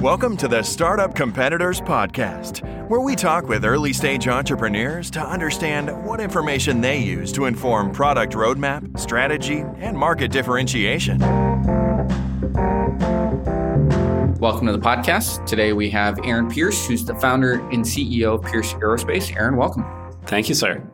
Welcome to the Startup Competitors Podcast, where we talk with early stage entrepreneurs to understand what information they use to inform product roadmap, strategy, and market differentiation. Welcome to the podcast. Today we have Aaron Pierce, who's the founder and CEO of Pierce Aerospace. Aaron, welcome. Thank you, sir.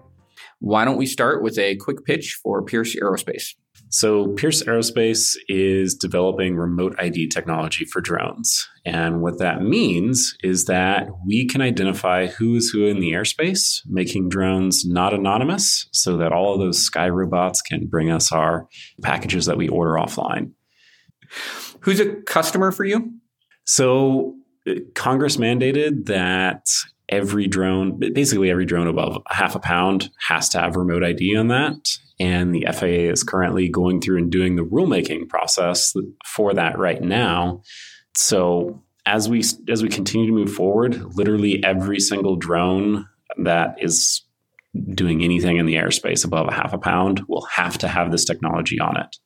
Why don't we start with a quick pitch for Pierce Aerospace? So, Pierce Aerospace is developing remote ID technology for drones. And what that means is that we can identify who is who in the airspace, making drones not anonymous so that all of those sky robots can bring us our packages that we order offline. Who's a customer for you? So, uh, Congress mandated that every drone, basically every drone above half a pound, has to have remote ID on that. And the FAA is currently going through and doing the rulemaking process for that right now. So as we as we continue to move forward, literally every single drone that is doing anything in the airspace above a half a pound will have to have this technology on it.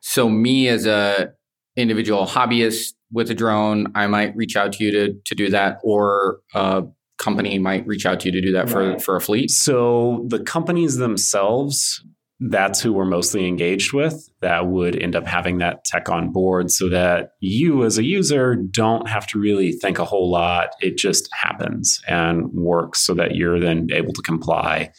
So me as a individual hobbyist with a drone, I might reach out to you to to do that, or a company might reach out to you to do that for for a fleet. So the companies themselves that's who we're mostly engaged with that would end up having that tech on board so that you as a user don't have to really think a whole lot. It just happens and works so that you're then able to comply.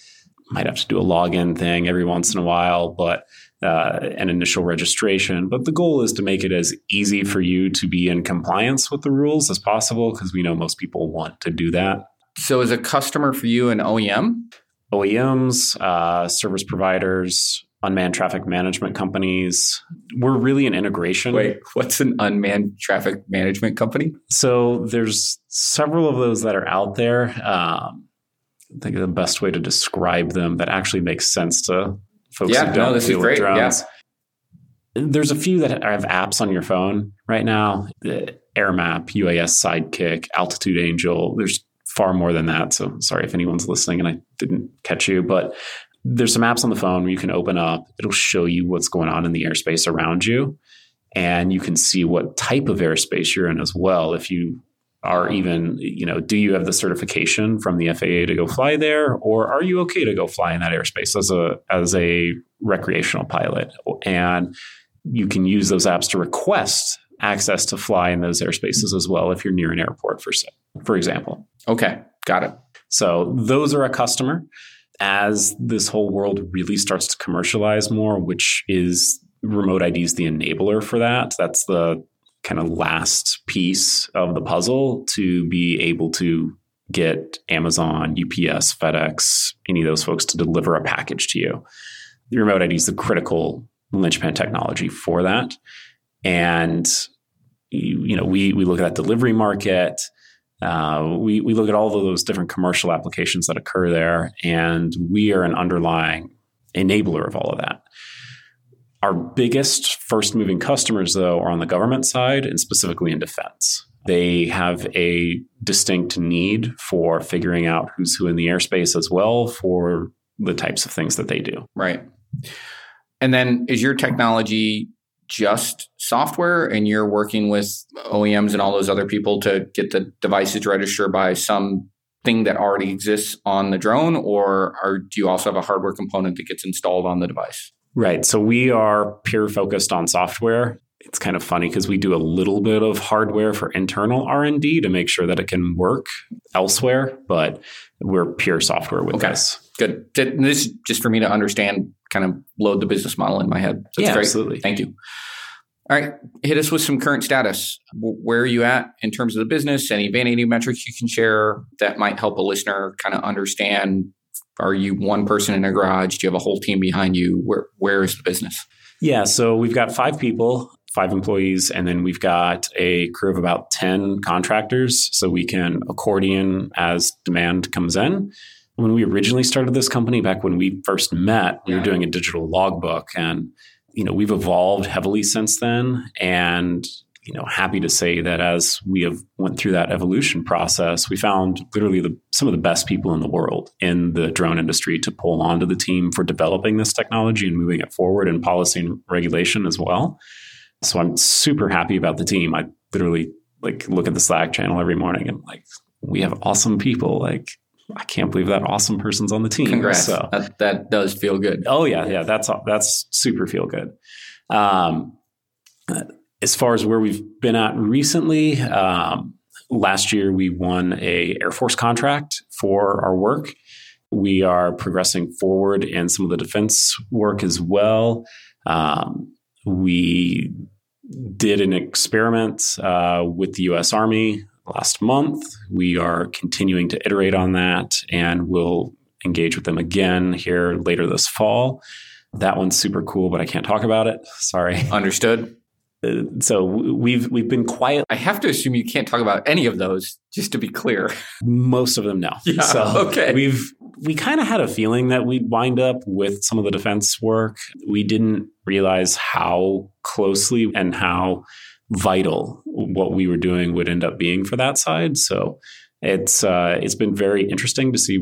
Might have to do a login thing every once in a while but uh, an initial registration. But the goal is to make it as easy for you to be in compliance with the rules as possible because we know most people want to do that. So is a customer for you an oem OEMs, uh, service providers, unmanned traffic management companies. We're really an integration. Wait, what's an unmanned traffic management company? So there's several of those that are out there. Um, I think the best way to describe them that actually makes sense to folks yeah, who don't no, this deal is great. with drones. Yeah. There's a few that have apps on your phone right now. The AirMap, UAS Sidekick, Altitude Angel. There's far more than that. So sorry if anyone's listening and I didn't catch you, but there's some apps on the phone you can open up. It'll show you what's going on in the airspace around you. And you can see what type of airspace you're in as well. If you are even, you know, do you have the certification from the FAA to go fly there, or are you okay to go fly in that airspace as a as a recreational pilot? And you can use those apps to request access to fly in those airspaces as well if you're near an airport, for for example. Okay, got it. So those are a customer. As this whole world really starts to commercialize more, which is remote ID is the enabler for that. That's the kind of last piece of the puzzle to be able to get Amazon, UPS, FedEx, any of those folks to deliver a package to you. The remote ID is the critical linchpin technology for that. And you, know, we we look at that delivery market. Uh, we, we look at all of those different commercial applications that occur there, and we are an underlying enabler of all of that. Our biggest first moving customers, though, are on the government side and specifically in defense. They have a distinct need for figuring out who's who in the airspace as well for the types of things that they do. Right. And then is your technology just software and you're working with OEMs and all those other people to get the devices registered by some thing that already exists on the drone or are, do you also have a hardware component that gets installed on the device? Right. So we are pure focused on software. It's kind of funny because we do a little bit of hardware for internal R&D to make sure that it can work elsewhere, but we're pure software with okay. this. Good. This is just for me to understand, kind of load the business model in my head. That's yeah, great. absolutely. Thank you. All right, hit us with some current status. Where are you at in terms of the business? Any vanity metrics you can share that might help a listener kind of understand? Are you one person in a garage? Do you have a whole team behind you? Where where is the business? Yeah, so we've got five people, five employees, and then we've got a crew of about ten contractors. So we can accordion as demand comes in when we originally started this company back when we first met we yeah. were doing a digital logbook and you know we've evolved heavily since then and you know happy to say that as we have went through that evolution process we found literally the, some of the best people in the world in the drone industry to pull onto the team for developing this technology and moving it forward in policy and regulation as well So I'm super happy about the team. I literally like look at the Slack channel every morning and like we have awesome people. Like I can't believe that awesome person's on the team. Congrats. So that, that does feel good. Oh yeah, yeah. That's that's super feel good. Um, as far as where we've been at recently, um, last year we won a Air Force contract for our work. We are progressing forward in some of the defense work as well. Um, we did an experiment uh, with the U.S. Army last month. We are continuing to iterate on that, and we'll engage with them again here later this fall. That one's super cool, but I can't talk about it. Sorry. Understood. Uh, so we've we've been quiet. I have to assume you can't talk about any of those, just to be clear. Most of them, no. Yeah, so okay. We've we kind of had a feeling that we'd wind up with some of the defense work. We didn't realize how closely and how vital what we were doing would end up being for that side. So it's uh, it's been very interesting to see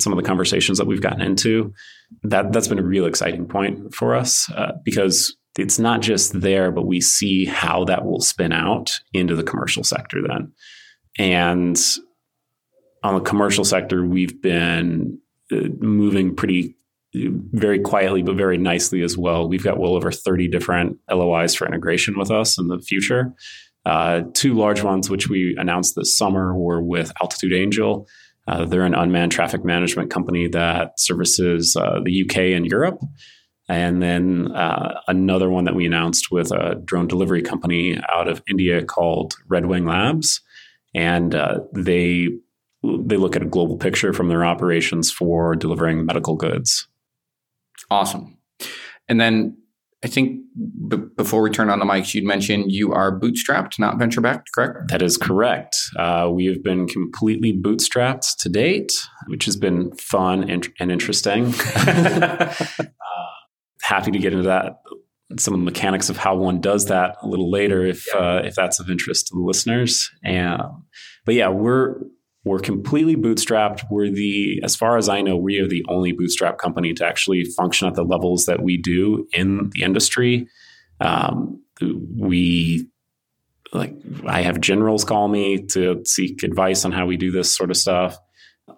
some of the conversations that we've gotten into. That that's been a real exciting point for us uh, because it's not just there, but we see how that will spin out into the commercial sector then. And on the commercial sector, we've been uh, moving pretty very quietly, but very nicely as well. We've got well over 30 different LOIs for integration with us in the future. Uh, two large ones, which we announced this summer, were with Altitude Angel. Uh, they're an unmanned traffic management company that services uh, the UK and Europe. And then uh, another one that we announced with a drone delivery company out of India called Red Wing Labs. And uh, they they look at a global picture from their operations for delivering medical goods. Awesome. And then I think b- before we turn on the mics, you'd mentioned you are bootstrapped, not venture backed, correct? That is correct. Uh, we have been completely bootstrapped to date, which has been fun and, and interesting. uh, happy to get into that some of the mechanics of how one does that a little later if yeah. uh, if that's of interest to the listeners. And but yeah, we're we're completely bootstrapped. We're the as far as I know, we are the only bootstrap company to actually function at the levels that we do in the industry. Um, we like I have generals call me to seek advice on how we do this sort of stuff.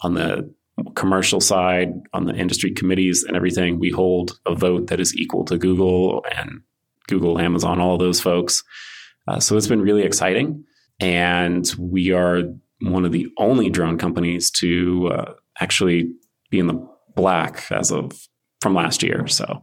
On the commercial side, on the industry committees and everything, we hold a vote that is equal to Google and Google, Amazon, all those folks. Uh, so it's been really exciting. And we are one of the only drone companies to uh, actually be in the black as of from last year. So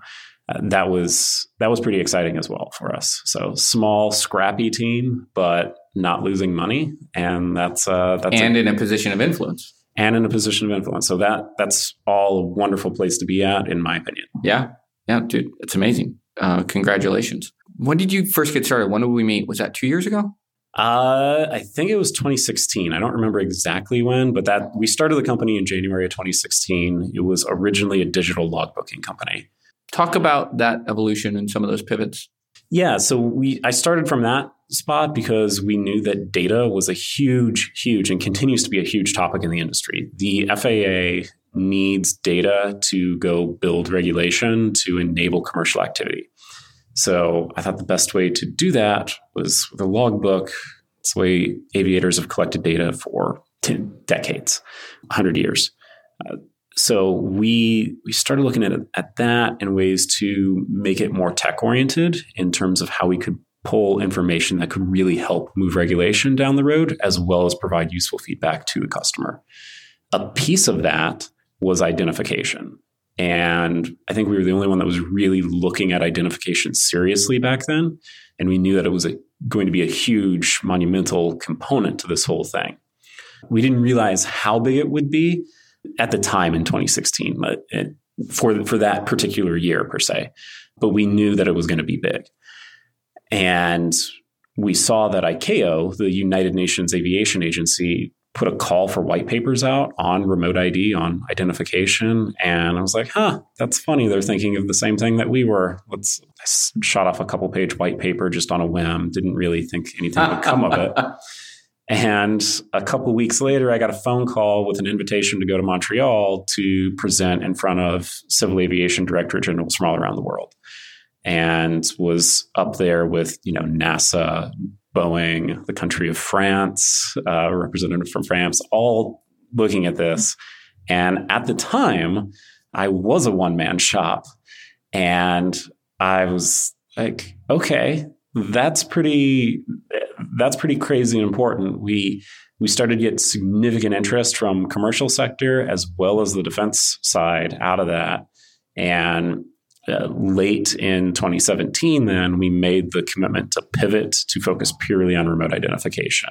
uh, that was that was pretty exciting as well for us. So small, scrappy team, but not losing money, and that's uh, that's and a, in a position of influence and in a position of influence. So that that's all a wonderful place to be at, in my opinion. Yeah, yeah, dude, it's amazing. Uh, congratulations. When did you first get started? When did we meet? Was that two years ago? Uh, I think it was 2016. I don't remember exactly when, but that we started the company in January of 2016. It was originally a digital logbooking company. Talk about that evolution and some of those pivots. Yeah, so we I started from that spot because we knew that data was a huge, huge, and continues to be a huge topic in the industry. The FAA needs data to go build regulation to enable commercial activity. So I thought the best way to do that was with a logbook. It's the way aviators have collected data for 10 decades, 100 years. Uh, so we we started looking at at that and ways to make it more tech oriented in terms of how we could pull information that could really help move regulation down the road, as well as provide useful feedback to the customer. A piece of that was identification. And I think we were the only one that was really looking at identification seriously back then. And we knew that it was a, going to be a huge, monumental component to this whole thing. We didn't realize how big it would be at the time in 2016 for, for that particular year, per se. But we knew that it was going to be big. And we saw that ICAO, the United Nations Aviation Agency, put a call for white papers out on remote ID, on identification. And I was like, huh, that's funny. They're thinking of the same thing that we were. Let's I shot off a couple page white paper just on a whim. Didn't really think anything would come of it. And a couple weeks later, I got a phone call with an invitation to go to Montreal to present in front of civil aviation director generals from all around the world. and was up there with you know NASA, Boeing, the country of France, uh, representative from France, all looking at this. And at the time, I was a one man shop, and I was like, okay, that's pretty that's pretty crazy and important. We we started to get significant interest from commercial sector as well as the defense side out of that. And uh, late in 2017, then we made the commitment to pivot to focus purely on remote identification.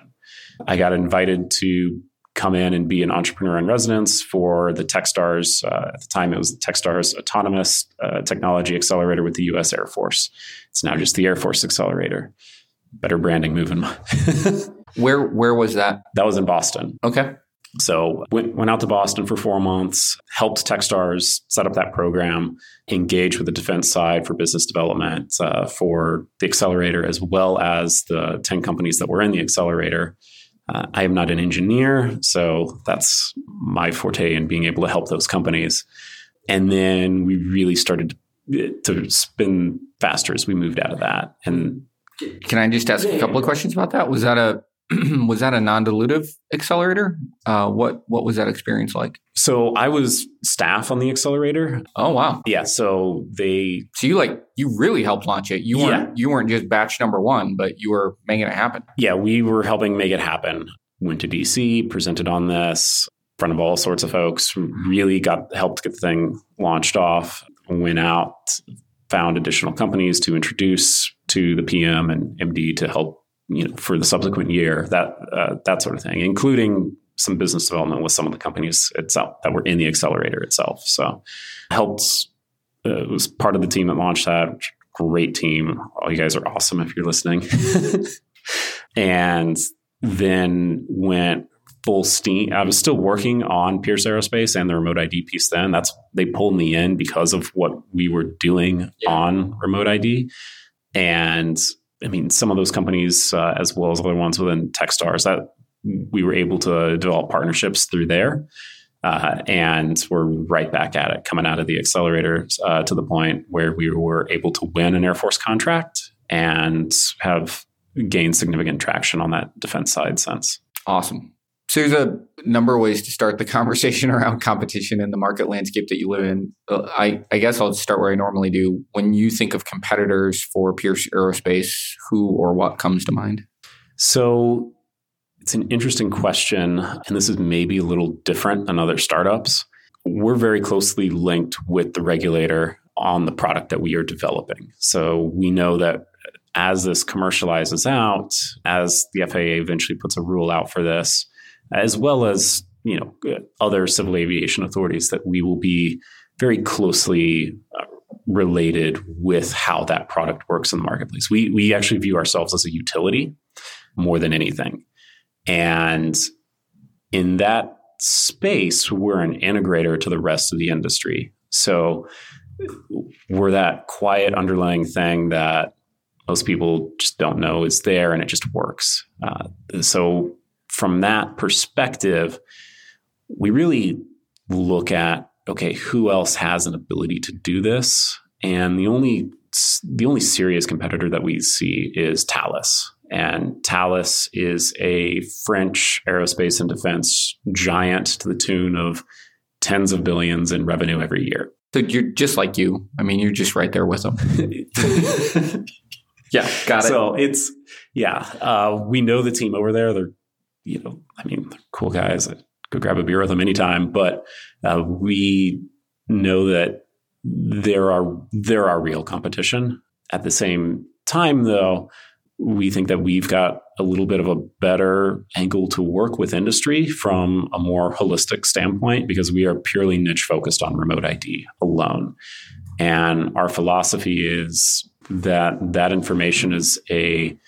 I got invited to come in and be an entrepreneur in residence for the Techstars. Uh, at the time, it was the Techstars Autonomous uh, Technology Accelerator with the U.S. Air Force. It's now just the Air Force Accelerator. Better branding moving. where where was that? That was in Boston. Okay. So went, went out to Boston for four months, helped Techstars set up that program, engaged with the defense side for business development uh, for the accelerator, as well as the 10 companies that were in the accelerator. Uh, I am not an engineer, so that's my forte in being able to help those companies. And then we really started to spin faster as we moved out of that. And can I just ask a couple of questions about that? Was that a was that a non-dilutive accelerator? Uh, what what was that experience like? So I was staff on the accelerator. Oh wow! Yeah. So they. So you like you really helped launch it. You weren't yeah. you weren't just batch number one, but you were making it happen. Yeah, we were helping make it happen. Went to DC, presented on this in front of all sorts of folks. Really got helped get the thing launched off. Went out, found additional companies to introduce to the PM and MD to help you know, for the subsequent year, that uh, that sort of thing, including some business development with some of the companies itself that were in the accelerator itself. So helped uh, was part of the team that launched that. Great team. All you guys are awesome if you're listening. and then went full steam. I was still working on Pierce Aerospace and the remote ID piece then. That's they pulled me in because of what we were doing yeah. on remote ID. And I mean, some of those companies, uh, as well as other ones within Techstars, that we were able to develop partnerships through there. Uh, and we're right back at it, coming out of the accelerator uh, to the point where we were able to win an Air Force contract and have gained significant traction on that defense side since. Awesome. So there's a number of ways to start the conversation around competition in the market landscape that you live in. Uh, I, I guess I'll start where I normally do. When you think of competitors for Pierce Aerospace, who or what comes to mind? So it's an interesting question, and this is maybe a little different than other startups. We're very closely linked with the regulator on the product that we are developing. So we know that as this commercializes out, as the FAA eventually puts a rule out for this, as well as you know other civil aviation authorities that we will be very closely uh, related with how that product works in the marketplace. We we actually view ourselves as a utility more than anything, and in that space, we're an integrator to the rest of the industry. So we're that quiet underlying thing that most people just don't know is there and it just works. Uh, so from that perspective, we really look at okay, who else has an ability to do this? And the only the only serious competitor that we see is Thales. And Thales is a French aerospace and defense giant to the tune of tens of billions in revenue every year. So you're just like you. I mean, you're just right there with them. yeah, got it. So it's yeah. Uh, we know the team over there. They're you know, I mean, cool guys. I could grab a beer with them anytime, but uh, we know that there are there are real competition. At the same time, though, we think that we've got a little bit of a better angle to work with industry from a more holistic standpoint because we are purely niche focused on remote ID alone. And our philosophy is that that information is a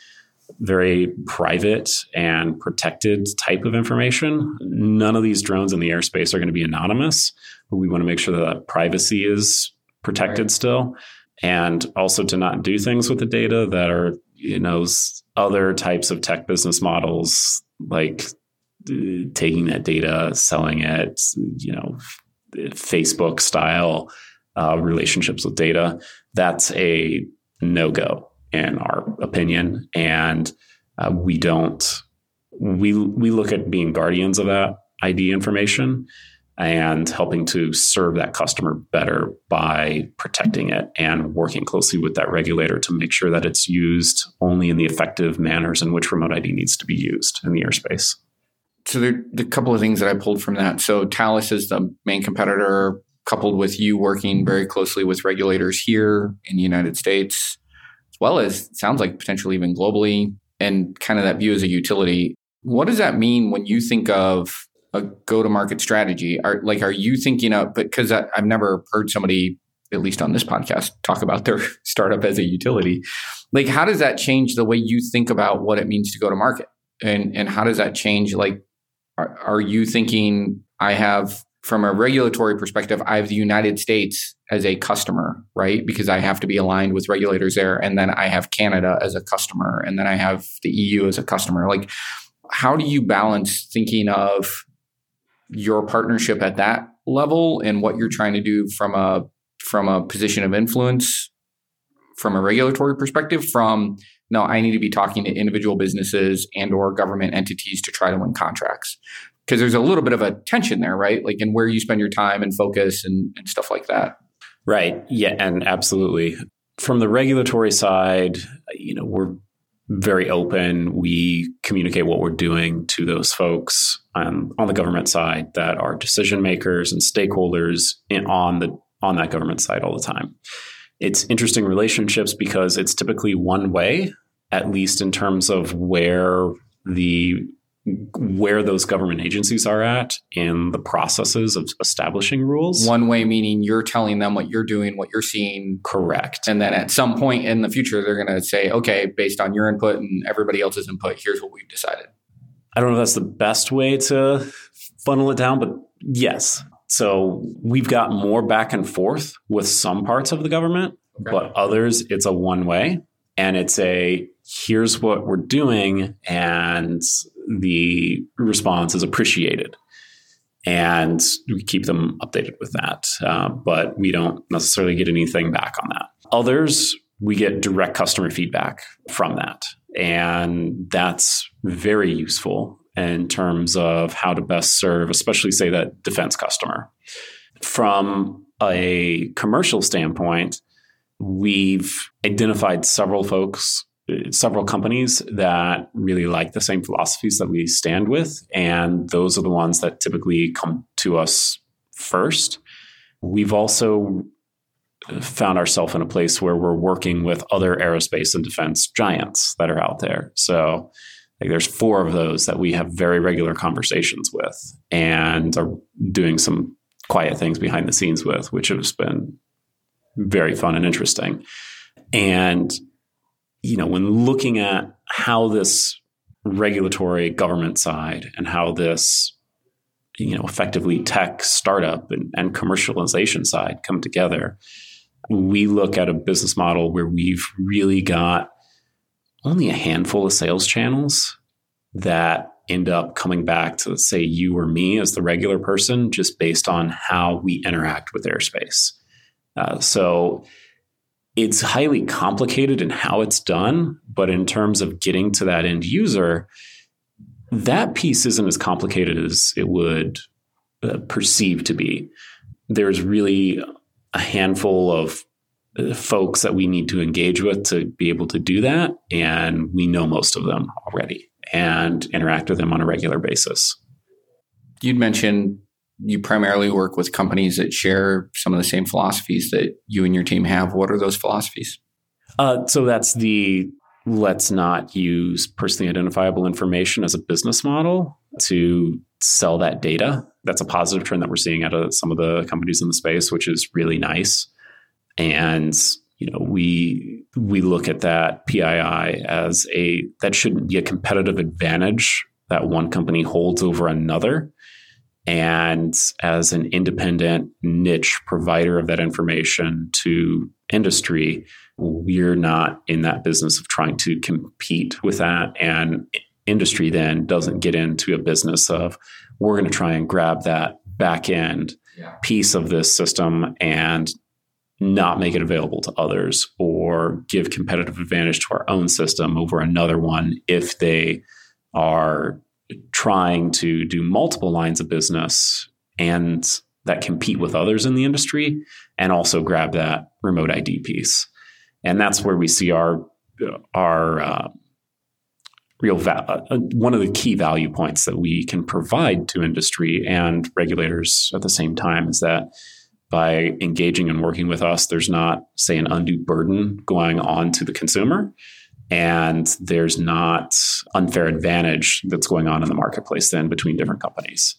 very private and protected type of information. None of these drones in the airspace are going to be anonymous, but we want to make sure that that privacy is protected right. still. And also to not do things with the data that are, you know, other types of tech business models like uh, taking that data, selling it, you know, Facebook style uh, relationships with data. That's a no go in our opinion, and uh, we don't. We we look at being guardians of that ID information and helping to serve that customer better by protecting it and working closely with that regulator to make sure that it's used only in the effective manners in which remote ID needs to be used in the airspace. So there are a couple of things that I pulled from that. So Thales is the main competitor, coupled with you working very closely with regulators here in the United States, well as sounds like potentially even globally, and kind of that view as a utility. What does that mean when you think of a go-to-market strategy? Are like are you thinking of? Because I've never heard somebody, at least on this podcast, talk about their startup as a utility. Like, how does that change the way you think about what it means to go to market? And and how does that change? Like, are, are you thinking I have from a regulatory perspective, I have the United States as a customer, right? Because I have to be aligned with regulators there. And then I have Canada as a customer. And then I have the EU as a customer. Like, how do you balance thinking of your partnership at that level and what you're trying to do from a from a position of influence from a regulatory perspective from no i need to be talking to individual businesses and or government entities to try to win contracts because there's a little bit of a tension there right like in where you spend your time and focus and, and stuff like that right yeah and absolutely from the regulatory side you know we're very open. We communicate what we're doing to those folks um, on the government side that are decision makers and stakeholders in, on the on that government side all the time. It's interesting relationships because it's typically one way, at least in terms of where the where those government agencies are at in the processes of establishing rules. One way meaning you're telling them what you're doing, what you're seeing. Correct. And then at some point in the future, they're going to say, okay, based on your input and everybody else's input, here's what we've decided. I don't know if that's the best way to funnel it down, but yes. So we've got more back and forth with some parts of the government, okay. but others, it's a one way. And it's a here's what we're doing and the response is appreciated. And we keep them updated with that uh, but we don't necessarily get anything back on that. Others we get direct customer feedback from that. And that's very useful in terms of how to best serve especially say that defense customer. From a commercial standpoint we've identified several folks several companies that really like the same philosophies that we stand with. And those are the ones that typically come to us first. We've also found ourselves in a place where we're working with other aerospace and defense giants that are out there. So like there's four of those that we have very regular conversations with and are doing some quiet things behind the scenes with, which has been very fun and interesting. And you know, when looking at how this regulatory government side and how this, you know, effectively tech startup and, and commercialization side come together, we look at a business model where we've really got only a handful of sales channels that end up coming back to say you or me as the regular person just based on how we interact with airspace. Uh, so it's highly complicated in how it's done, but in terms of getting to that end user, that piece isn't as complicated as it would uh, perceive to be. There's really a handful of uh, folks that we need to engage with to be able to do that. And we know most of them already and interact with them on a regular basis. You'd mentioned you primarily work with companies that share some of the same philosophies that you and your team have. What are those philosophies? Uh, so that's the let's not use personally identifiable information as a business model to sell that data. That's a positive trend that we're seeing out of some of the companies in the space, which is really nice. And you know, we we look at that PII as a that shouldn't be a competitive advantage that one company holds over another and as an independent niche provider of that information to industry, we're not in that business of trying to compete with that. And industry then doesn't get into a business of we're going to try and grab that back end yeah. piece of this system and not make it available to others or give competitive advantage to our own system over another one if they are trying to do multiple lines of business and that compete with others in the industry and also grab that remote ID piece. And that's where we see our our uh, real va- uh, one of the key value points that we can provide to industry and regulators at the same time is that by engaging and working with us, there's not, say, an undue burden going on to the consumer. And there's not unfair advantage that's going on in the marketplace then between different companies.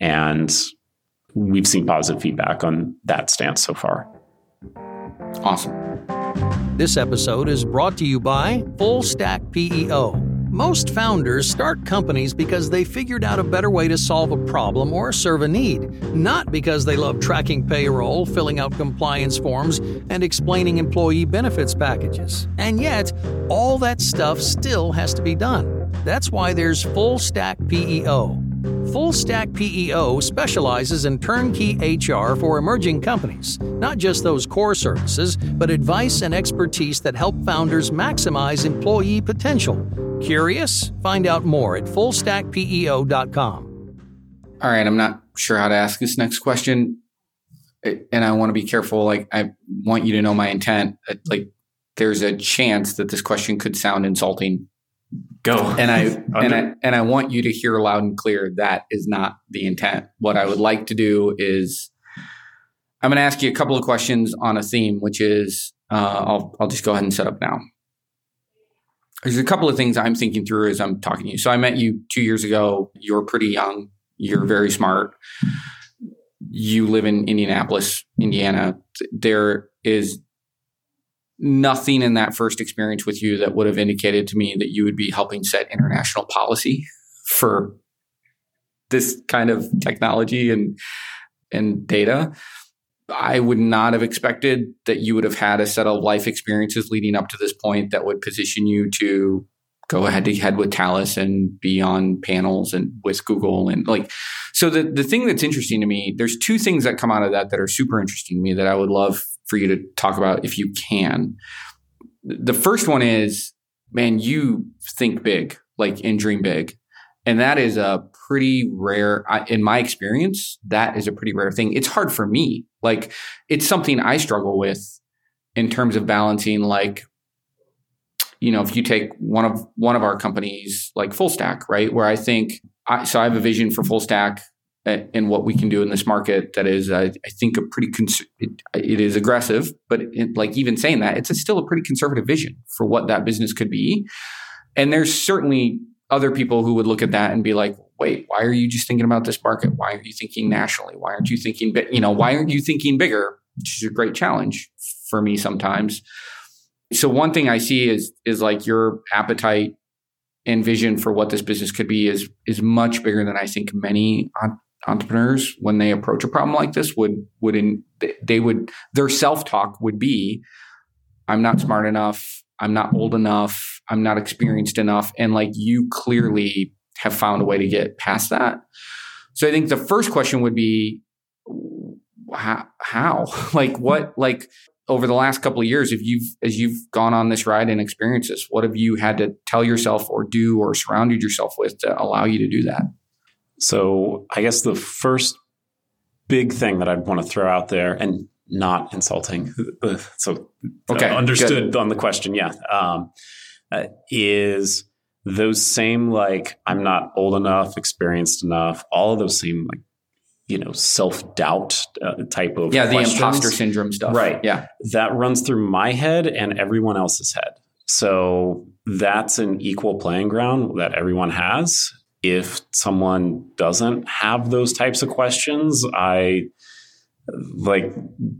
And we've seen positive feedback on that stance so far. Awesome. This episode is brought to you by Full Stack PEO. Most founders start companies because they figured out a better way to solve a problem or serve a need, not because they love tracking payroll, filling out compliance forms, and explaining employee benefits packages. And yet, all that stuff still has to be done. That's why there's Full Stack PEO. Full Stack PEO specializes in turnkey HR for emerging companies, not just those core services, but advice and expertise that help founders maximize employee potential Curious? Find out more at fullstackpeo.com. All right, I'm not sure how to ask this next question, and I want to be careful. Like, I want you to know my intent. Like, there's a chance that this question could sound insulting. Go. And I and I and I want you to hear loud and clear that is not the intent. What I would like to do is, I'm going to ask you a couple of questions on a theme, which is, uh, I'll I'll just go ahead and set up now there's a couple of things I'm thinking through as I'm talking to you. So I met you two years ago. You're pretty young. You're very smart. You live in Indianapolis, Indiana. There is nothing in that first experience with you that would have indicated to me that you would be helping set international policy for this kind of technology and and data. I would not have expected that you would have had a set of life experiences leading up to this point that would position you to go head to head with Thales and be on panels and with Google and like so the the thing that's interesting to me there's two things that come out of that that are super interesting to me that I would love for you to talk about if you can. The first one is man you think big like and dream big. And that is a pretty rare in my experience that is a pretty rare thing. It's hard for me. Like it's something I struggle with in terms of balancing like you know, if you take one of one of our companies like Full Stack, right, where I think I, so I have a vision for Full Stack and what we can do in this market that is, I, I think, a pretty cons- it, it is aggressive, but it, like even saying that, it's a, still a pretty conservative vision for what that business could be. And there's certainly other people who would look at that and be like, wait, why are you just thinking about this market? Why are you thinking nationally? Why aren't you thinking, you know, why aren't you thinking bigger? Which is a great challenge for me sometimes. So one thing I see is is like your appetite and vision for what this business could be is is much bigger than I think many entrepreneurs when they approach a problem like this would would in, they would their self talk would be I'm not smart enough, I'm not old enough, I'm not experienced enough and like you clearly have found a way to get past that. So I think the first question would be how, how? like what like over the last couple of years if you've as you've gone on this ride and experiences what have you had to tell yourself or do or surrounded yourself with to allow you to do that so i guess the first big thing that i'd want to throw out there and not insulting so okay understood good. on the question yeah um, uh, is those same like i'm not old enough experienced enough all of those same like you know self doubt uh, type of yeah questions. the imposter syndrome stuff. Right. Yeah. That runs through my head and everyone else's head. So that's an equal playing ground that everyone has if someone doesn't have those types of questions i like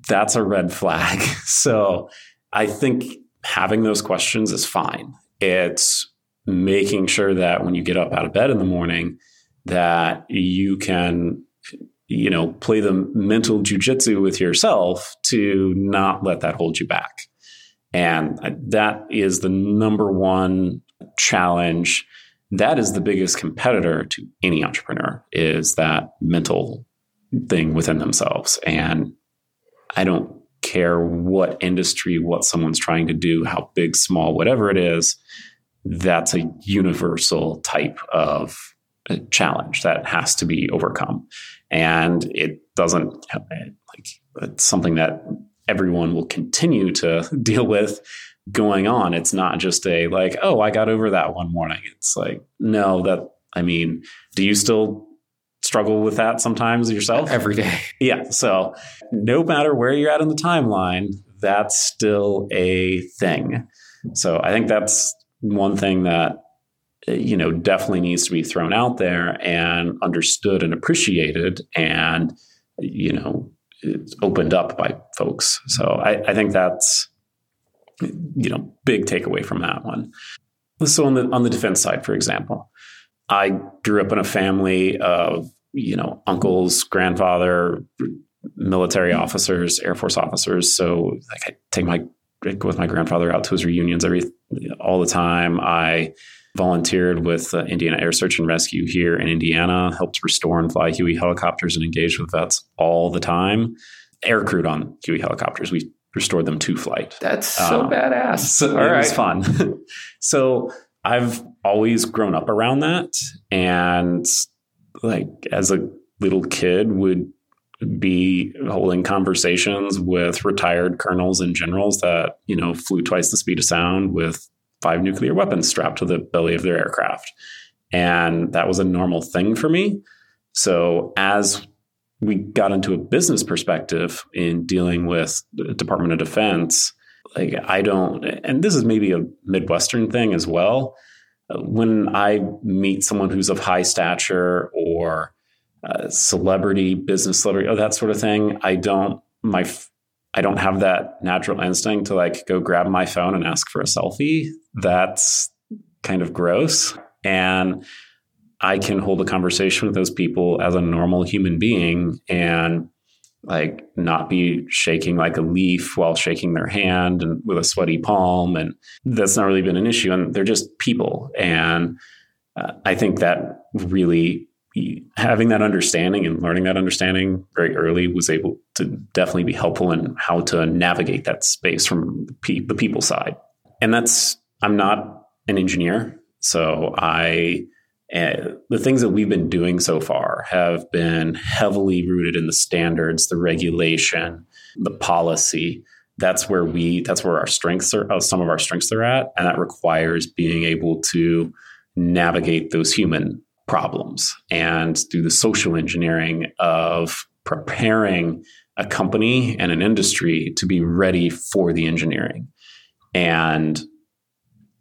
that's a red flag so i think having those questions is fine it's making sure that when you get up out of bed in the morning that you can you know, play the mental jujitsu with yourself to not let that hold you back. And uh, that is the number one challenge. That is the biggest competitor to any entrepreneur is that mental thing within themselves. And I don't care what industry, what someone's trying to do, how big, small, whatever it is. That's a universal type of uh, challenge that has to be overcome. And it doesn't like it's something that everyone will continue to deal with going on. It's not just a like, oh, I got over that one morning. It's like, no, that I mean, do you still struggle with that sometimes yourself? Every day. Yeah. So no matter where you're at in the timeline, that's still a thing. So I think that's one thing that you know definitely needs to be thrown out there and understood and appreciated and you know opened up by folks. So I, I think that's you know big takeaway from that one. So on the on the defense side, for example, I grew up in a family of you know uncles, grandfather, military officers, Air Force officers. So like I take my go with my grandfather out to his reunions every all the time. I volunteered with uh, Indiana Air Search and Rescue here in Indiana, helped restore and fly Huey helicopters and engage with vets all the time. Air crewed on Huey helicopters. We restored them to flight. That's so um, badass. So all it right. was fun. so I've always grown up around that. And like as a little kid would be holding conversations with retired colonels and generals that, you know, flew twice the speed of sound with five nuclear weapons strapped to the belly of their aircraft. And that was a normal thing for me. So as we got into a business perspective in dealing with the Department of Defense, like I don't, and this is maybe a Midwestern thing as well. When I meet someone who's of high stature or uh, celebrity, business celebrity, or that sort of thing, I don't my I don't have that natural instinct to like go grab my phone and ask for a selfie. That's kind of gross. And I can hold a conversation with those people as a normal human being and like not be shaking like a leaf while shaking their hand and with a sweaty palm and that's not really been an issue and they're just people and uh, i think that really having that understanding and learning that understanding very early was able to definitely be helpful in how to navigate that space from the, the people side. And that's, I'm not an engineer. So I, uh, the things that we've been doing so far have been heavily rooted in the standards, the regulation, the policy. That's where we, that's where our strengths are, uh, some of our strengths are at. And that requires being able to navigate those human problems and do the social engineering of preparing a company and an industry to be ready for the engineering. And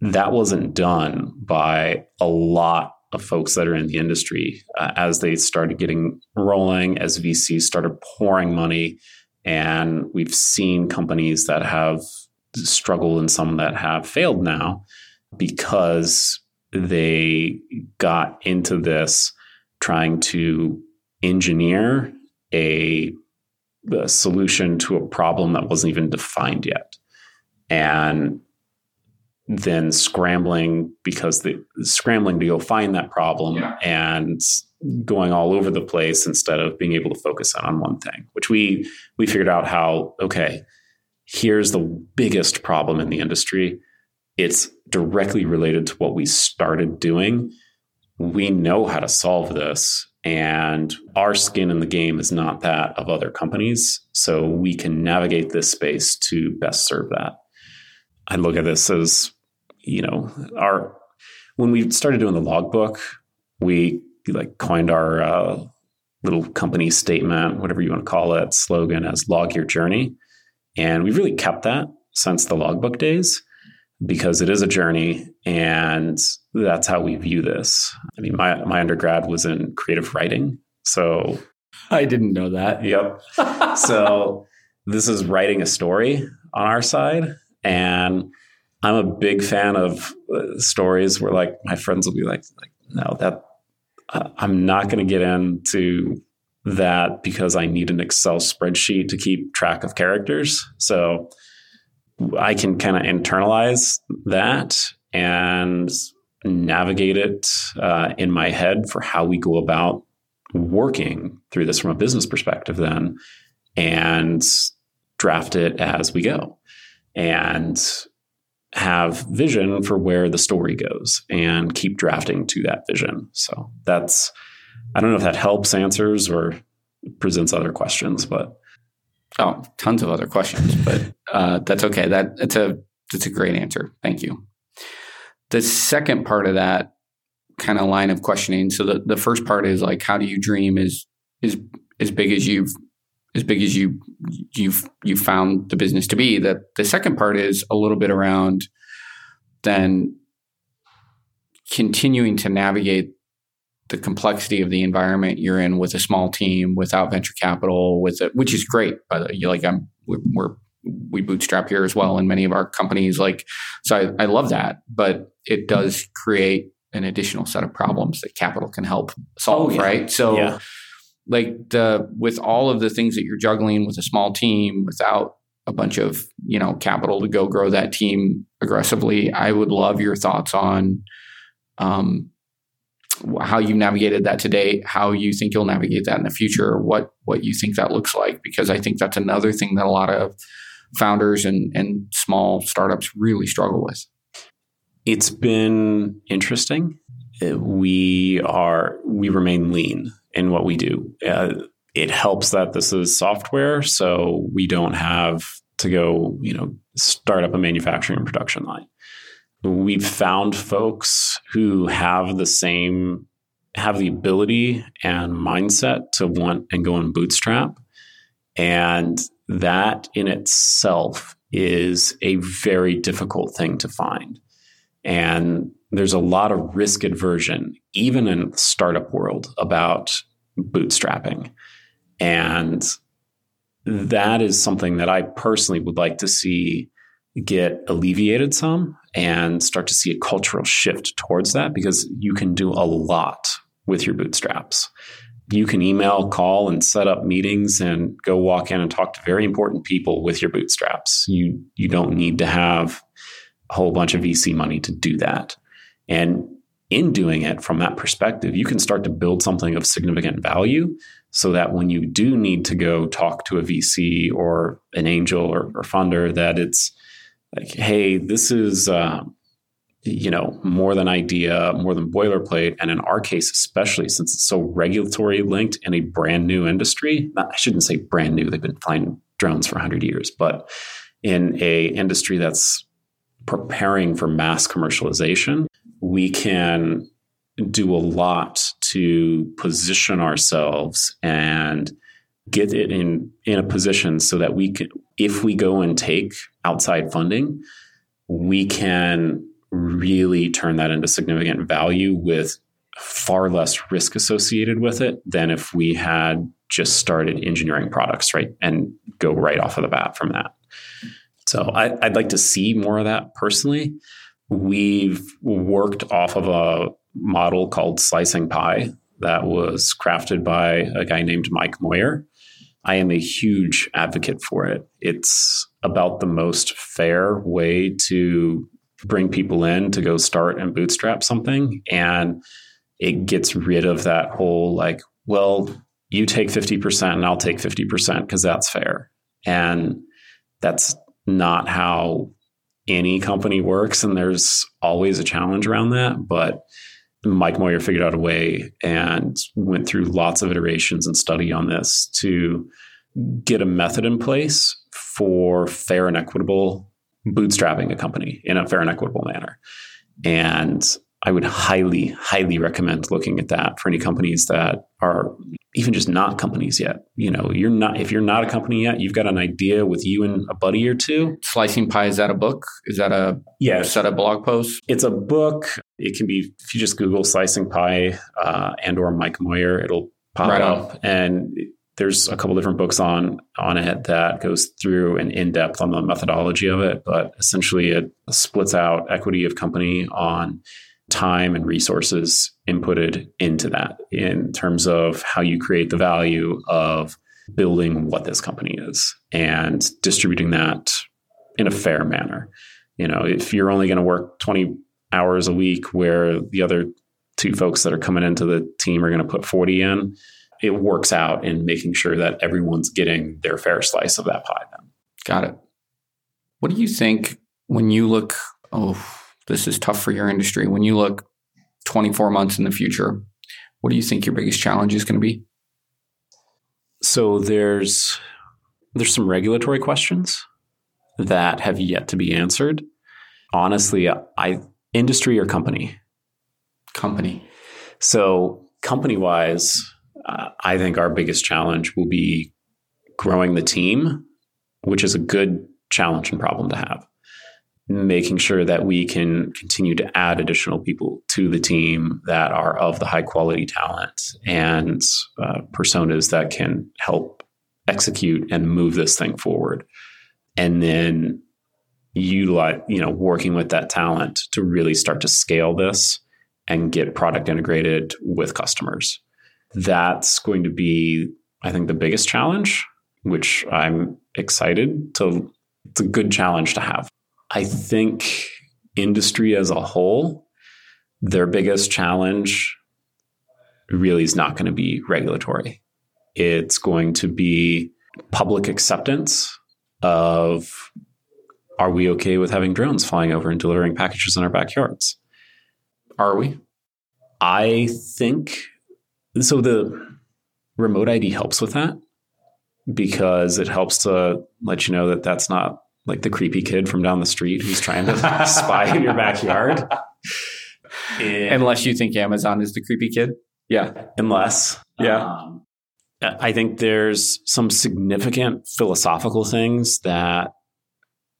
that wasn't done by a lot of folks that are in the industry uh, as they started getting rolling, as VCs started pouring money. And we've seen companies that have struggled and some that have failed now because they got into this trying to engineer a, a, solution to a problem that wasn't even defined yet. And then scrambling because the scrambling to go find that problem yeah. and going all over the place instead of being able to focus on one thing, which we we figured out how, okay, here's the biggest problem in the industry. It's directly related to what we started doing. We know how to solve this, and our skin in the game is not that of other companies. So we can navigate this space to best serve that. I look at this as, you know, our when we started doing the logbook, we like coined our uh, little company statement, whatever you want to call it, slogan as log your journey. And we've really kept that since the logbook days because it is a journey and that's how we view this. I mean, my, my undergrad was in creative writing. So I didn't know that. Yep. so this is writing a story on our side. And I'm a big fan of uh, stories where like my friends will be like, like no, that uh, I'm not going to get into that because I need an Excel spreadsheet to keep track of characters. So I can kind of internalize that and navigate it uh, in my head for how we go about working through this from a business perspective then and draft it as we go and have vision for where the story goes and keep drafting to that vision. So that's, I don't know if that helps answers or presents other questions, but. Oh, tons of other questions, but uh, that's okay. That it's a that's a great answer. Thank you. The second part of that kind of line of questioning. So the, the first part is like, how do you dream is is as big as you've as big as you you've you found the business to be. That the second part is a little bit around then continuing to navigate the complexity of the environment you're in with a small team without venture capital with it which is great by the like i'm we're, we're, we bootstrap here as well in many of our companies like so I, I love that but it does create an additional set of problems that capital can help solve Oh, yeah. right so Yeah. Like the with all of the things that you're juggling with a small team without a bunch of you know capital to go grow that team aggressively i would love your thoughts on um, how you navigated that today how you think you'll navigate that in the future what what you think that looks like because i think that's another thing that a lot of founders and and small startups really struggle with It's been interesting. Uh, We are we remain lean in what we do. Uh, it helps that this is software, so we don't have to go, you know, start up a manufacturing production line. We've found folks who have the same have the ability and mindset to want and go and bootstrap. And that in itself is a very difficult thing to find. And there's a lot of risk aversion, even in startup world, about bootstrapping. And that is something that I personally would like to see get alleviated some and start to see a cultural shift towards that because you can do a lot with your bootstraps. You can email, call, and set up meetings and go walk in and talk to very important people with your bootstraps. You you don't need to have a whole bunch of VC money to do that. And in doing it from that perspective, you can start to build something of significant value so that when you do need to go talk to a VC or an angel or, or funder, that it's like, hey, this is, uh, you know, more than idea, more than boilerplate. And in our case, especially since it's so regulatory linked in a brand new industry, I shouldn't say brand new, they've been flying drones for 100 years, but in a industry that's preparing for mass commercialization, we can do a lot to position ourselves and get it in in a position so that we can if we go and take outside funding we can really turn that into significant value with far less risk associated with it than if we had just started engineering products right and go right off of the bat from that. So I, i'd like to see more of that personally we've worked off of a model called slicing pie that was crafted by a guy named Mike Moyer. I am a huge advocate for it. It's about the most fair way to bring people in to go start and bootstrap something. And it gets rid of that whole like, well, you take 50% and I'll take 50% because that's fair. And that's not how any company works. And there's always a challenge around that. But Mike Moyer figured out a way and went through lots of iterations and study on this to get a method in place for fair and equitable bootstrapping a company in a fair and equitable manner. And I would highly, highly recommend looking at that for any companies that are even just not companies yet. You know, you're not if you're not a company yet, you've got an idea with you and a buddy or two. slicing pie is that a book is that a Yes. set of blog posts It's a book. It can be if you just Google slicing pie uh, and or Mike Moyer, it'll pop Right on. up. And there's a couple different books on on it that goes through an in depth on the methodology of it. But essentially, it splits out equity of company on time and resources inputted into that in terms of how you create the value of building what this company is and distributing that in a fair manner. You know, if you're only going to work 20 hours a week where the other two folks that are coming into the team are going to put 40 in, it works out in making sure that everyone's getting their fair slice of that pie then. Got it. What do you think when you look? Oh, this is tough for your industry. When you look 24 months in the future, what do you think your biggest challenge is going to be? So there's there's some regulatory questions that have yet to be answered. Honestly, I industry or company? Company. So company wise, uh, I think our biggest challenge will be growing the team, which is a good challenge and problem to have. Making sure that we can continue to add additional people to the team that are of the high quality talent and uh, personas that can help execute and move this thing forward. And then utilize, you know, working with that talent to really start to scale this and get product integrated with customers. That's going to be, I think, the biggest challenge, which I'm excited to. It's a good challenge to have. I think industry as a whole, their biggest challenge really is not going to be regulatory. It's going to be public acceptance of are we okay with having drones flying over and delivering packages in our backyards? Are we? I think so. The remote ID helps with that because it helps to let you know that that's not like the creepy kid from down the street who's trying to spy in your backyard. And unless you think Amazon is the creepy kid. Yeah. Unless. Yeah. Um, I think there's some significant philosophical things that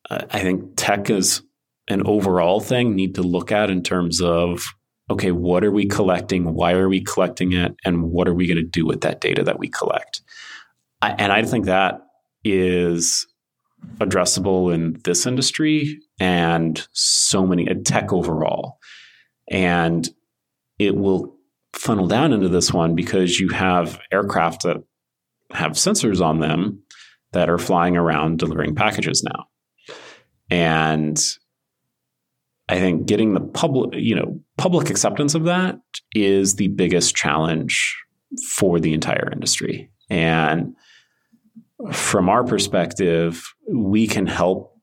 uh, I think tech is an overall thing need to look at in terms of okay, what are we collecting? Why are we collecting it? And what are we going to do with that data that we collect? I, and I think that is addressable in this industry and so many tech overall. And it will funnel down into this one because you have aircraft that have sensors on them that are flying around delivering packages now. And I think getting the public, you know, public acceptance of that is the biggest challenge for the entire industry. And from our perspective, we can help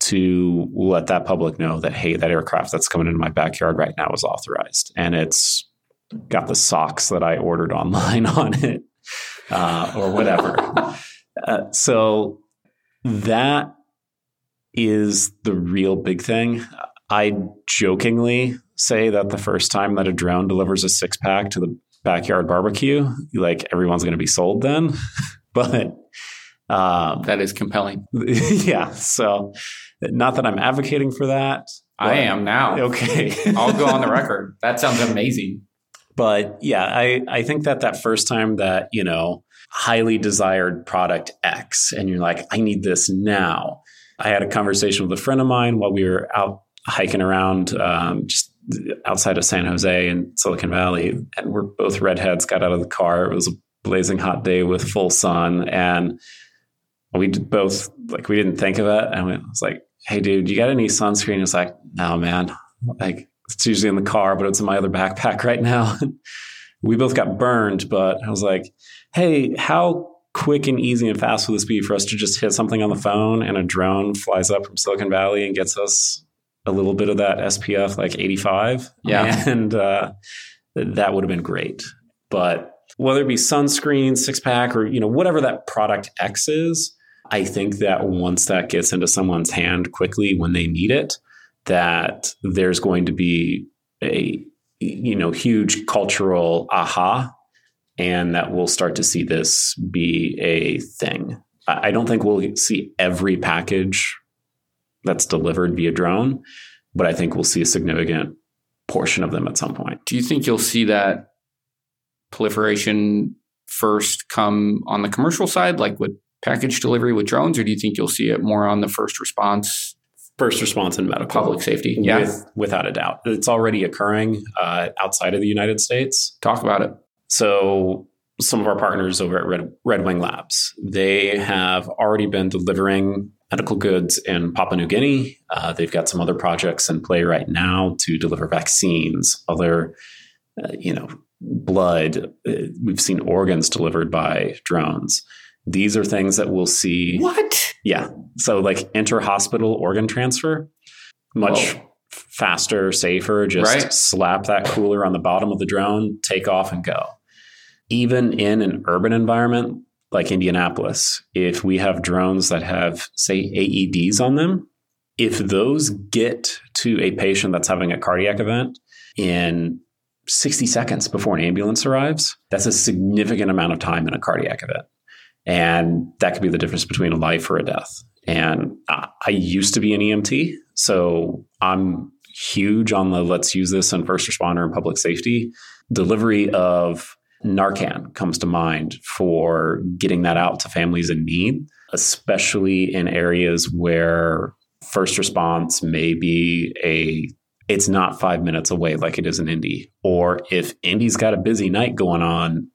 to let that public know that hey, that aircraft that's coming into my backyard right now is authorized, and it's got the socks that I ordered online on it, uh, or whatever. uh, so that is the real big thing. I jokingly say that the first time that a drone delivers a six pack to the backyard barbecue, like everyone's going to be sold then. but um, that is compelling. Yeah. So, not that I'm advocating for that. I am now. Okay. I'll go on the record. That sounds amazing. But yeah, I, I think that that first time that, you know, highly desired product X and you're like, I need this now. I had a conversation with a friend of mine while we were out hiking around um, just outside of San Jose in Silicon Valley. And we're both redheads, got out of the car. It was a blazing hot day with full sun. And we both, like, we didn't think of it. And we was like, hey, dude, you got any sunscreen? It's like, no, man. Like, it's usually in the car, but it's in my other backpack right now. we both got burned, but I was like, hey, how quick and easy and fast will this be for us to just hit something on the phone and a drone flies up from Silicon Valley and gets us a little bit of that SPF like 85? Yeah. And uh, that would have been great. But whether it be sunscreen, six pack, or you know whatever that product X is, I think that once that gets into someone's hand quickly when they need it, that there's going to be a you know huge cultural aha and that we'll start to see this be a thing. I don't think we'll see every package that's delivered via drone, but I think we'll see a significant portion of them at some point. Do you think you'll see that proliferation first come on the commercial side, like with package delivery with drones, or do you think you'll see it more on the first response? First response and medical public safety, yeah, with, without a doubt, it's already occurring uh, outside of the United States. Talk about it. So some of our partners over at Red, Red Wing Labs, they have already been delivering medical goods in Papua New Guinea. Uh, they've got some other projects in play right now to deliver vaccines, other, uh, you know, blood. Uh, we've seen organs delivered by drones. These are things that we'll see. What? Yeah. So, like inter hospital organ transfer, much Whoa. faster, safer. Just Right. slap that cooler on the bottom of the drone, take off, and go. Even in an urban environment like Indianapolis, if we have drones that have, say, AEDs on them, if those get to a patient that's having a cardiac event in 60 seconds before an ambulance arrives, that's a significant amount of time in a cardiac event. And that could be the difference between a life or a death. And I, used to be an EMT, so I'm huge on the let's use this in first responder and public safety. Delivery of Narcan comes to mind for getting that out to families in need, especially in areas where first response may be a it's not five minutes away like it is in Indy. Or if Indy's got a busy night going on,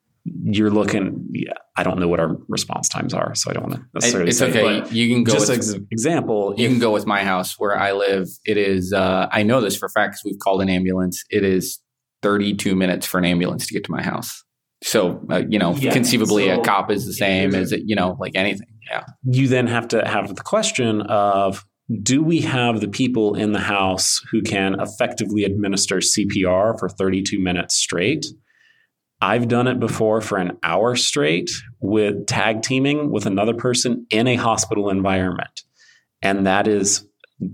you're looking. Yeah, I don't know what our response times are, so I don't want to necessarily It's say. okay. You can go just with as example, You if- can go with my house where I live. It is, uh, I know this for a fact because we've called an ambulance. It is 32 minutes for an ambulance to get to my house. So, uh, you know, Yeah, conceivably a cop is the same as, it, you know, like anything. Yeah. you then have to have the question of do we have the people in the house who can effectively administer CPR for 32 minutes straight? I've done it before for an hour straight with tag teaming with another person in a hospital environment. And that is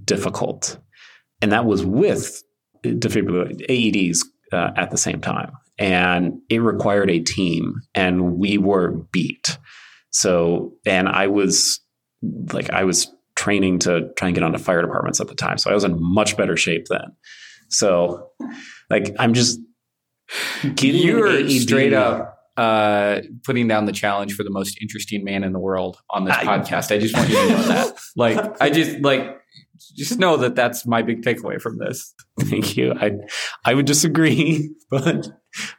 difficult. And that was with AEDs uh, at the same time. And it required a team, and we were beat. So, and I was like, I was training to try and get onto fire departments at the time. So I was in much better shape then. So, like, I'm just You're straight up uh, putting down the challenge for the most interesting man in the world on this I- podcast. I just want you to know that. Like, I just like, just know that that's my big takeaway from this. Thank you. I I would disagree, but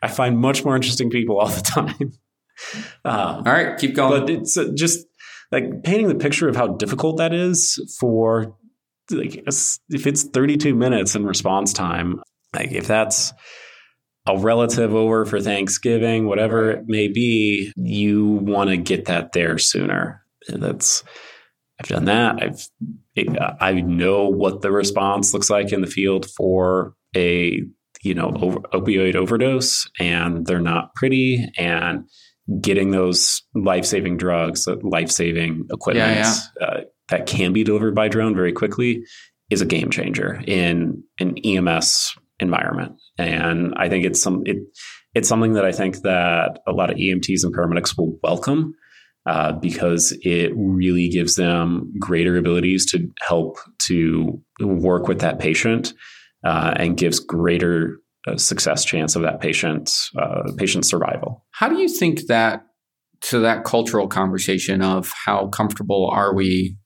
I find much more interesting people all the time. Uh, All right, keep going. but it's uh, just like painting the picture of how difficult that is for like if it's 32 minutes in response time like if that's a relative over for thanksgiving whatever it may be you want to get that there sooner. And that's i've done that. I've i know what the response looks like in the field for a you know over, opioid overdose and they're not pretty and getting those life-saving drugs, uh, life-saving equipment Yeah, Uh, that can be delivered by drone very quickly is a game changer in an EMS environment. And I think it's some it it's something that I think that a lot of EMTs and paramedics will welcome uh, because it really gives them greater abilities to help to work with that patient uh, and gives greater uh, success chance of that patient's uh, patient's survival. How do you think that to that cultural conversation of how comfortable are we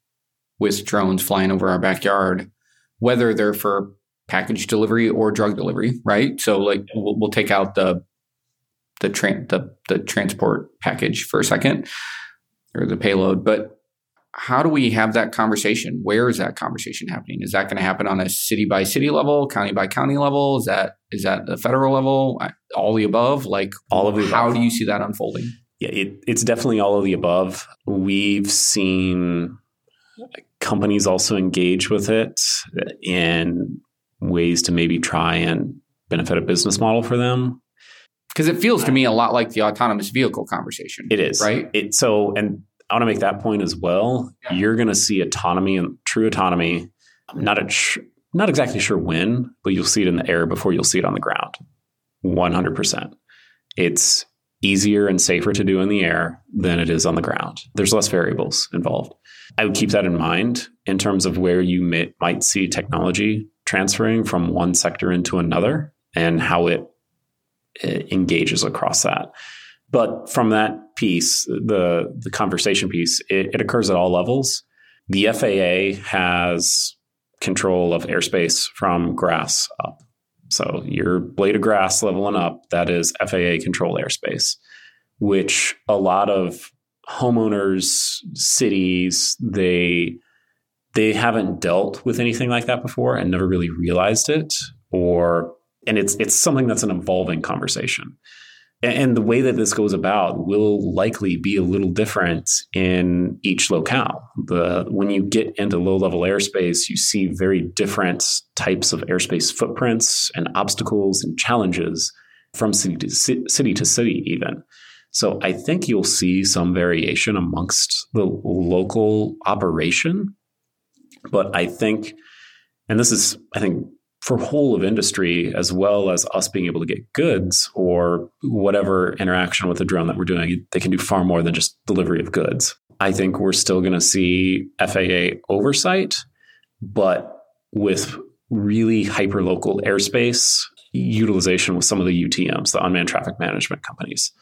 with drones flying over our backyard, whether they're for package delivery or drug delivery, right? So like we'll, we'll take out the the, tran the the transport package for a second or the payload, but how do we have that conversation? Where is that conversation happening? Is that going to happen on a city by city level, county by county level? Is that is that the federal level? All the above? Like All of the How above. do you see that unfolding? Yeah, it, it's definitely all of the above. We've seen companies also engage with it in ways to maybe try and benefit a business model for them. Because it feels to me a uh, lot like the autonomous vehicle conversation. It is right. It so, and I want to make that point as well. Yeah. You're going to see autonomy and true autonomy. I'm not a, sh- not exactly sure when, but you'll see it in the air before you'll see it on the ground. One hundred percent. It's easier and safer to do in the air than it is on the ground. There's less variables involved. I would keep that in mind in terms of where you may, might see technology transferring from one sector into another and how it uh, engages across that. But from that piece, the the conversation piece, it, it occurs at all levels. The FAA has control of airspace from grass up. So your blade of grass leveling up, that is FAA control airspace, which a lot of homeowners, cities, they they haven't dealt with anything like that before and never really realized it or and it's it's something that's an evolving conversation and the way that this goes about will likely be a little different in each locale. The when you get into low level airspace, you see very different types of airspace footprints and obstacles and challenges from city to city to city even. So I think you'll see some variation amongst the local operation, but I think and this is I think for whole of industry as well as us being able to get goods or whatever interaction with the drone that we're doing they can do far more than just delivery of goods. I think we're still going to see faa oversight but with really hyper local airspace utilization with some of the utms the unmanned traffic management companies.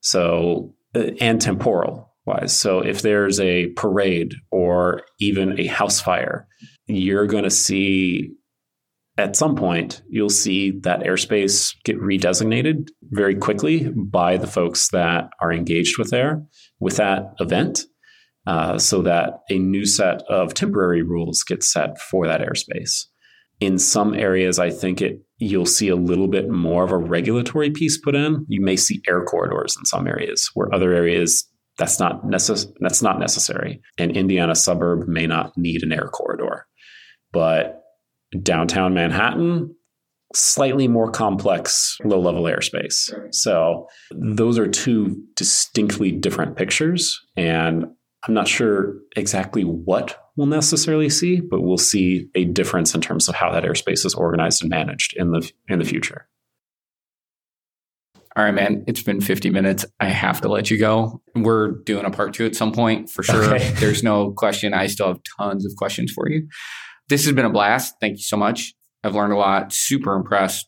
So uh, and temporal wise so if there's a parade or even a house fire you're going to see at some point, you'll see that airspace get redesignated very quickly by the folks that are engaged with there with that event, uh, so that a new set of temporary rules get set for that airspace. In some areas, I think it you'll see a little bit more of a regulatory piece put in. You may see air corridors in some areas, where other areas that's not necess- that's not necessary. An Indiana suburb may not need an air corridor, but downtown Manhattan, slightly more complex low level airspace. So those are two distinctly different pictures. And I'm not sure exactly what we'll necessarily see, but we'll see a difference in terms of how that airspace is organized and managed in the in the future. All right, man. It's been 50 minutes. I have to let you go. We're doing a part two at some point for sure. Okay. There's no question. I still have tons of questions for you. This has been a blast. Thank you so much. I've learned a lot. Super impressed.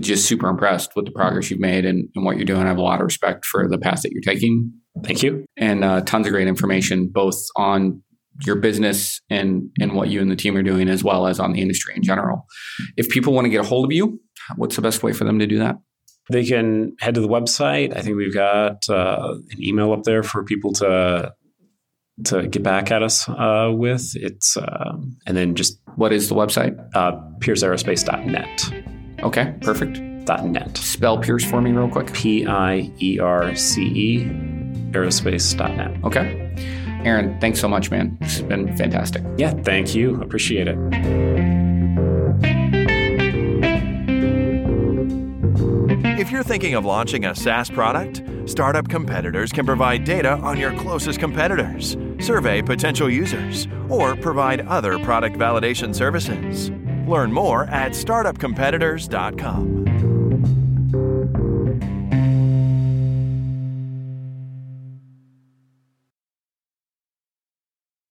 Just super impressed with the progress you've made and, and what you're doing. I have a lot of respect for the path that you're taking. Thank you. And uh, tons of great information, both on your business and and what you and the team are doing, as well as on the industry in general. If people want to get a hold of you, what's the best way for them to do that? They can head to the website. I think we've got uh, an email up there for people to to get back at us uh, with. It's um, and then just what is the website? Uh, PierceAerospace.net. Okay, perfect. .net. Spell Pierce for me real quick. P I E R C E aerospace.net. Okay. Aaron, thanks so much, man. It's been fantastic. Yeah, thank you. Appreciate it. If you're thinking of launching a SaaS product, Startup Competitors can provide data on your closest competitors, survey potential users, or provide other product validation services. Learn more at startupcompetitors.com.